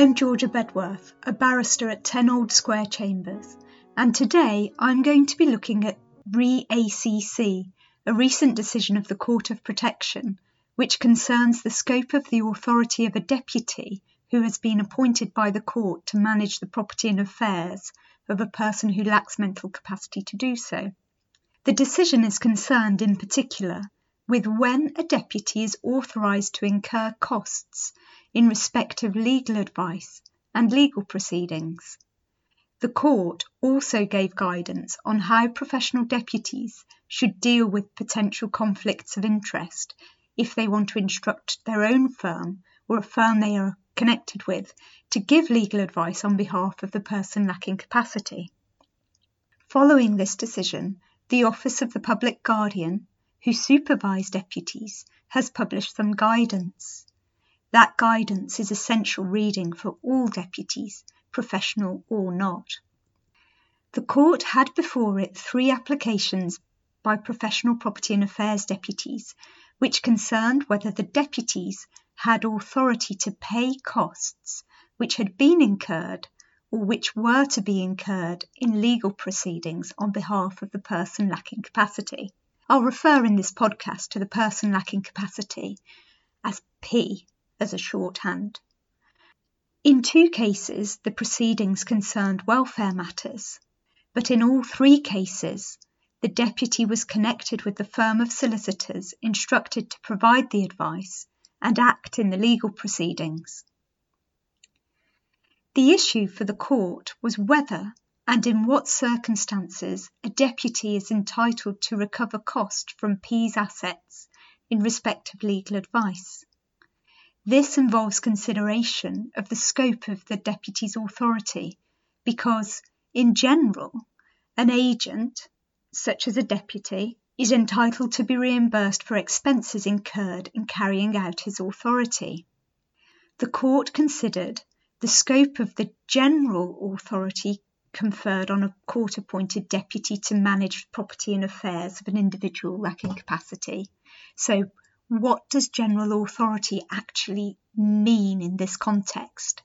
I'm Georgia Bedworth, a barrister at 10 Old Square Chambers, and today I'm going to be looking at Re ACC, a recent decision of the Court of Protection, which concerns the scope of the authority of a deputy who has been appointed by the court to manage the property and affairs of a person who lacks mental capacity to do so. The decision is concerned in particular with when a deputy is authorised to incur costs in respect of legal advice and legal proceedings. The court also gave guidance on how professional deputies should deal with potential conflicts of interest if they want to instruct their own firm or a firm they are connected with to give legal advice on behalf of the person lacking capacity. Following this decision, the Office of the Public Guardian, who supervise deputies, has published some guidance. That guidance is essential reading for all deputies, professional or not. The court had before it three applications by professional property and affairs deputies, which concerned whether the deputies had authority to pay costs which had been incurred or which were to be incurred in legal proceedings on behalf of the person lacking capacity. I'll refer in this podcast to the person lacking capacity as P as a shorthand. In two cases, the proceedings concerned welfare matters, but in all three cases, the deputy was connected with the firm of solicitors instructed to provide the advice and act in the legal proceedings. The issue for the court was whether and in what circumstances a deputy is entitled to recover cost from P's assets in respect of legal advice. This involves consideration of the scope of the deputy's authority because, in general, an agent, such as a deputy, is entitled to be reimbursed for expenses incurred in carrying out his authority. The court considered the scope of the general authority conferred on a court appointed deputy to manage property and affairs of an individual lacking capacity. So, what does general authority actually mean in this context?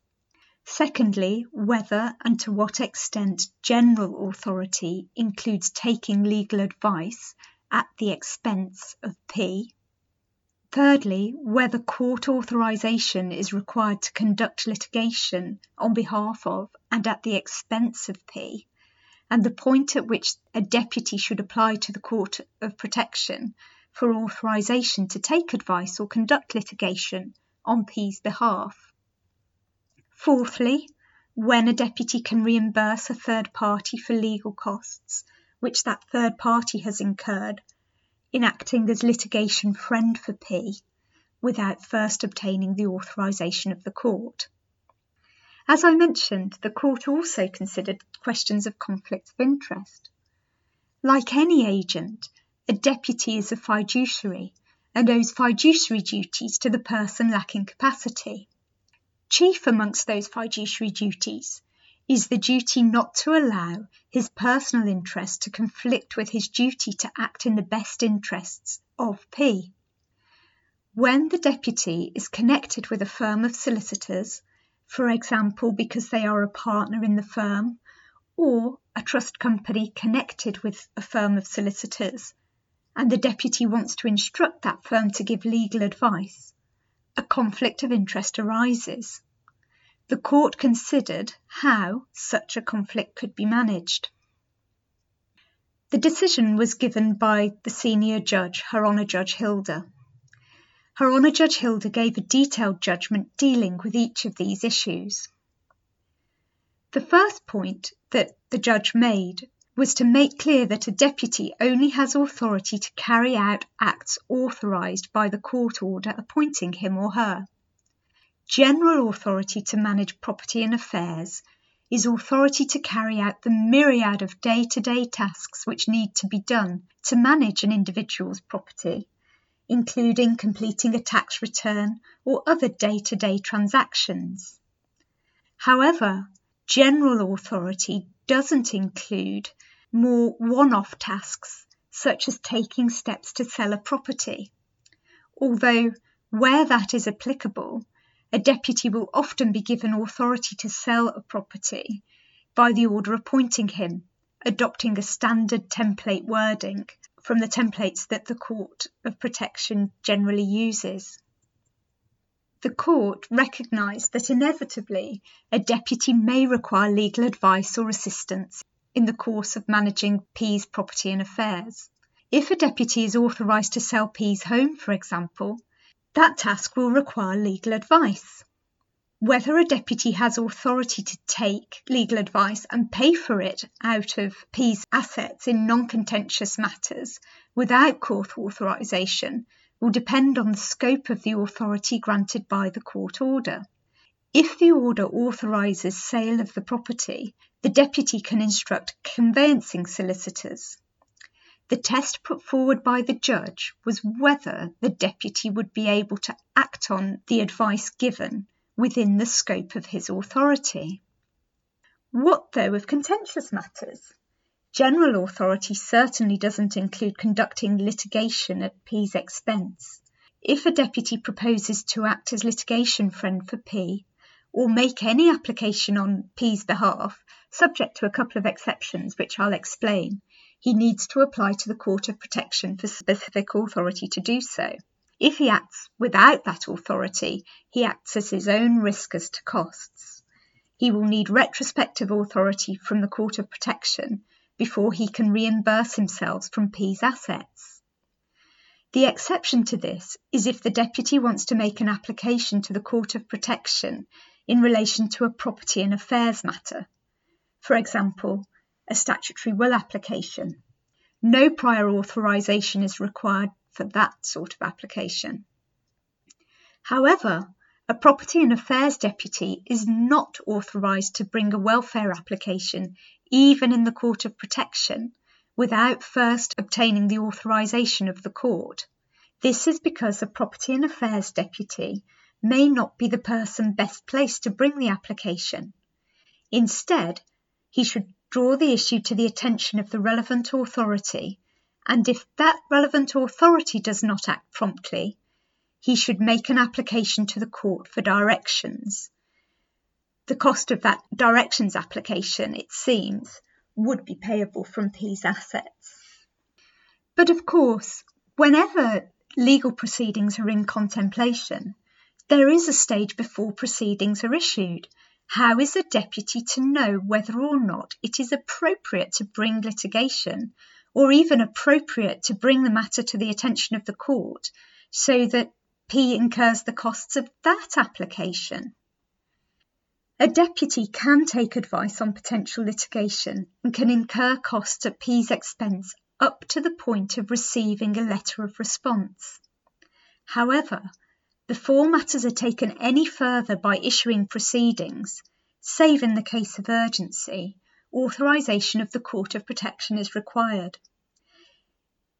Secondly, whether and to what extent general authority includes taking legal advice at the expense of P. Thirdly, whether court authorization is required to conduct litigation on behalf of and at the expense of P, and the point at which a deputy should apply to the Court of Protection for authorization to take advice or conduct litigation on P's behalf. Fourthly, when a deputy can reimburse a third party for legal costs which that third party has incurred in acting as litigation friend for P without first obtaining the authorization of the court. As I mentioned, the court also considered questions of conflict of interest. Like any agent, a deputy is a fiduciary and owes fiduciary duties to the person lacking capacity. Chief amongst those fiduciary duties is the duty not to allow his personal interest to conflict with his duty to act in the best interests of P. When the deputy is connected with a firm of solicitors, for example, because they are a partner in the firm, or a trust company connected with a firm of solicitors, and the deputy wants to instruct that firm to give legal advice, a conflict of interest arises. The court considered how such a conflict could be managed. The decision was given by the senior judge, Her Honour Judge Hilder. Her Honour Judge Hilder gave a detailed judgment dealing with each of these issues. The first point that the judge made was to make clear that a deputy only has authority to carry out acts authorised by the court order appointing him or her. General authority to manage property and affairs is authority to carry out the myriad of day to day tasks which need to be done to manage an individual's property, including completing a tax return or other day to day transactions. However, general authority doesn't include more one off tasks such as taking steps to sell a property. Although, where that is applicable, a deputy will often be given authority to sell a property by the order appointing him, adopting a standard template wording from the templates that the Court of Protection generally uses. The Court recognised that inevitably a deputy may require legal advice or assistance in the course of managing P's property and affairs. If a deputy is authorised to sell P's home, for example, that task will require legal advice. Whether a deputy has authority to take legal advice and pay for it out of P's assets in non contentious matters without court authorisation will depend on the scope of the authority granted by the court order. If the order authorises sale of the property, the deputy can instruct conveyancing solicitors the test put forward by the judge was whether the deputy would be able to act on the advice given within the scope of his authority. What, though, of contentious matters? General authority certainly doesn't include conducting litigation at P's expense. If a deputy proposes to act as litigation friend for P, or make any application on P's behalf, subject to a couple of exceptions which I'll explain, he needs to apply to the Court of Protection for specific authority to do so. If he acts without that authority, he acts at his own risk as to costs. He will need retrospective authority from the Court of Protection before he can reimburse himself from P's assets. The exception to this is if the deputy wants to make an application to the Court of Protection in relation to a property and affairs matter. For example, a statutory will application. No prior authorisation is required for that sort of application. However, a Property and Affairs Deputy is not authorised to bring a welfare application, even in the Court of Protection, without first obtaining the authorisation of the court. This is because a Property and Affairs Deputy may not be the person best placed to bring the application. Instead, he should draw the issue to the attention of the relevant authority, and if that relevant authority does not act promptly, he should make an application to the court for directions. The cost of that directions application, it seems, would be payable from P's assets. But of course, whenever legal proceedings are in contemplation, there is a stage before proceedings are issued, how is a deputy to know whether or not it is appropriate to bring litigation, or even appropriate to bring the matter to the attention of the court, so that P incurs the costs of that application? A deputy can take advice on potential litigation and can incur costs at P's expense up to the point of receiving a letter of response. However, before matters are taken any further by issuing proceedings, save in the case of urgency, authorisation of the Court of Protection is required.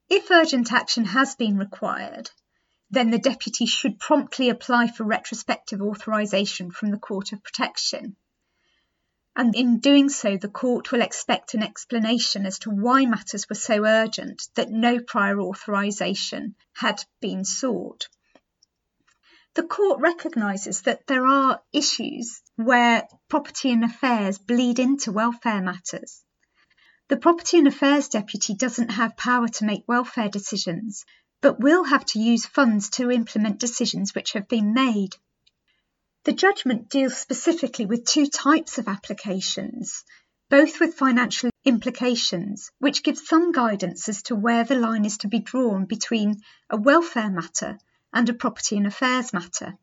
If urgent action has been required, then the Deputy should promptly apply for retrospective authorisation from the Court of Protection. And in doing so, the Court will expect an explanation as to why matters were so urgent that no prior authorisation had been sought the court recognises that there are issues where property and affairs bleed into welfare matters. The Property and Affairs Deputy doesn't have power to make welfare decisions, but will have to use funds to implement decisions which have been made. The judgment deals specifically with two types of applications, both with financial implications, which gives some guidance as to where the line is to be drawn between a welfare matter and a property and affairs matter.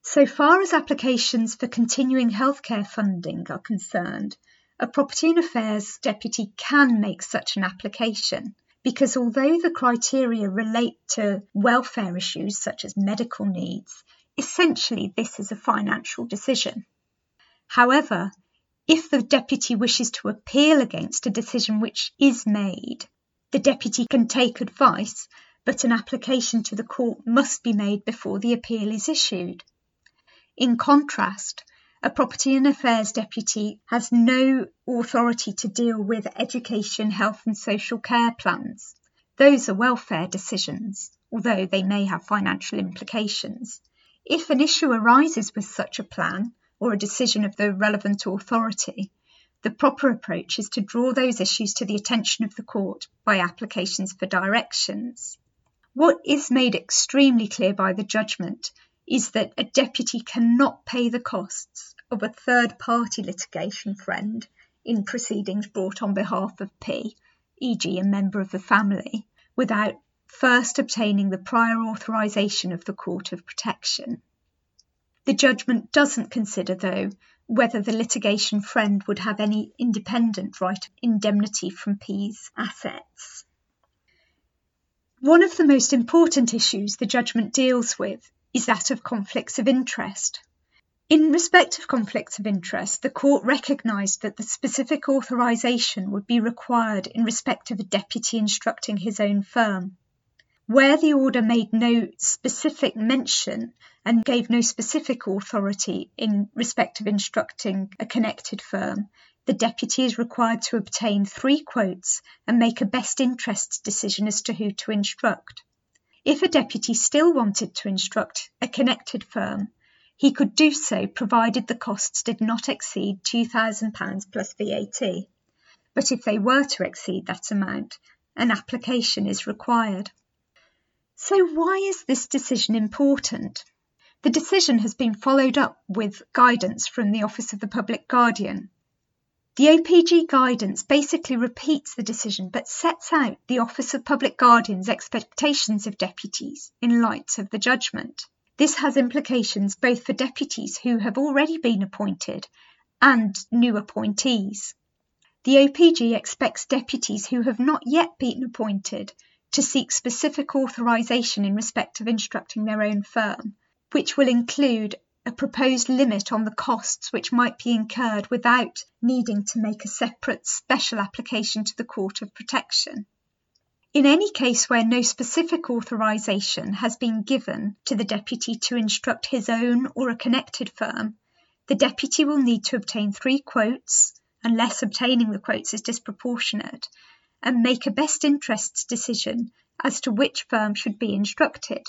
So far as applications for continuing healthcare funding are concerned, a Property and Affairs Deputy can make such an application because although the criteria relate to welfare issues such as medical needs, essentially this is a financial decision. However, if the deputy wishes to appeal against a decision which is made, the deputy can take advice but an application to the court must be made before the appeal is issued. In contrast, a Property and Affairs Deputy has no authority to deal with education, health, and social care plans. Those are welfare decisions, although they may have financial implications. If an issue arises with such a plan or a decision of the relevant authority, the proper approach is to draw those issues to the attention of the court by applications for directions. What is made extremely clear by the judgment is that a deputy cannot pay the costs of a third party litigation friend in proceedings brought on behalf of P, e.g., a member of the family, without first obtaining the prior authorisation of the Court of Protection. The judgment doesn't consider, though, whether the litigation friend would have any independent right of indemnity from P's assets. One of the most important issues the judgment deals with is that of conflicts of interest. In respect of conflicts of interest, the court recognised that the specific authorisation would be required in respect of a deputy instructing his own firm. Where the order made no specific mention and gave no specific authority in respect of instructing a connected firm, the deputy is required to obtain three quotes and make a best interest decision as to who to instruct. If a deputy still wanted to instruct a connected firm, he could do so provided the costs did not exceed £2,000 plus VAT. But if they were to exceed that amount, an application is required. So, why is this decision important? The decision has been followed up with guidance from the Office of the Public Guardian. The OPG guidance basically repeats the decision but sets out the Office of Public Guardian's expectations of deputies in light of the judgment. This has implications both for deputies who have already been appointed and new appointees. The OPG expects deputies who have not yet been appointed to seek specific authorisation in respect of instructing their own firm, which will include a proposed limit on the costs which might be incurred without needing to make a separate special application to the Court of Protection. In any case where no specific authorisation has been given to the deputy to instruct his own or a connected firm, the deputy will need to obtain three quotes, unless obtaining the quotes is disproportionate, and make a best interests decision as to which firm should be instructed.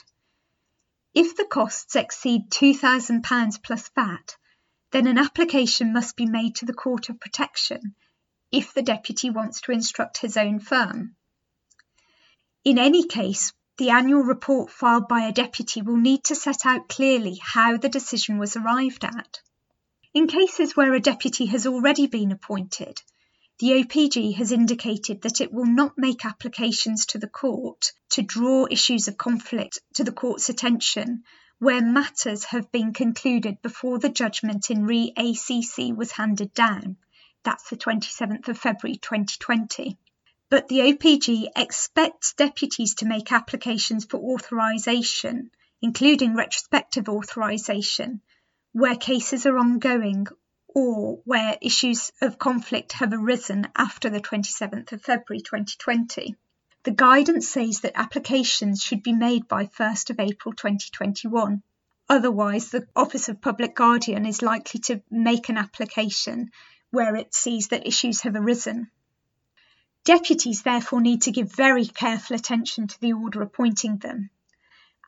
If the costs exceed £2,000 plus VAT, then an application must be made to the Court of Protection if the deputy wants to instruct his own firm. In any case, the annual report filed by a deputy will need to set out clearly how the decision was arrived at. In cases where a deputy has already been appointed, the OPG has indicated that it will not make applications to the court to draw issues of conflict to the court's attention where matters have been concluded before the judgment in re ACC was handed down. That's the 27th of February 2020. But the OPG expects deputies to make applications for authorisation, including retrospective authorisation, where cases are ongoing or where issues of conflict have arisen after the 27th of February 2020. The guidance says that applications should be made by 1st of April 2021. Otherwise, the Office of Public Guardian is likely to make an application where it sees that issues have arisen. Deputies therefore need to give very careful attention to the order appointing them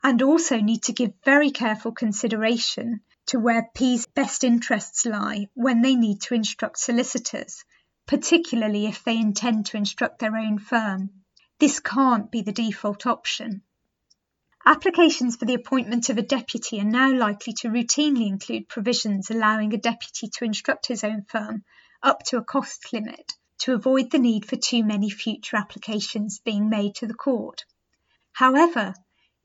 and also need to give very careful consideration to where P's best interests lie when they need to instruct solicitors, particularly if they intend to instruct their own firm. This can't be the default option. Applications for the appointment of a deputy are now likely to routinely include provisions allowing a deputy to instruct his own firm up to a cost limit to avoid the need for too many future applications being made to the court. However,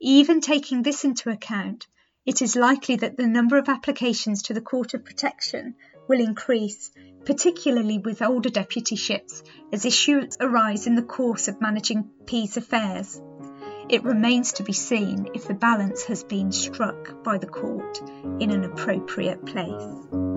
even taking this into account, it is likely that the number of applications to the Court of Protection will increase, particularly with older deputyships, as issues arise in the course of managing P's affairs. It remains to be seen if the balance has been struck by the court in an appropriate place.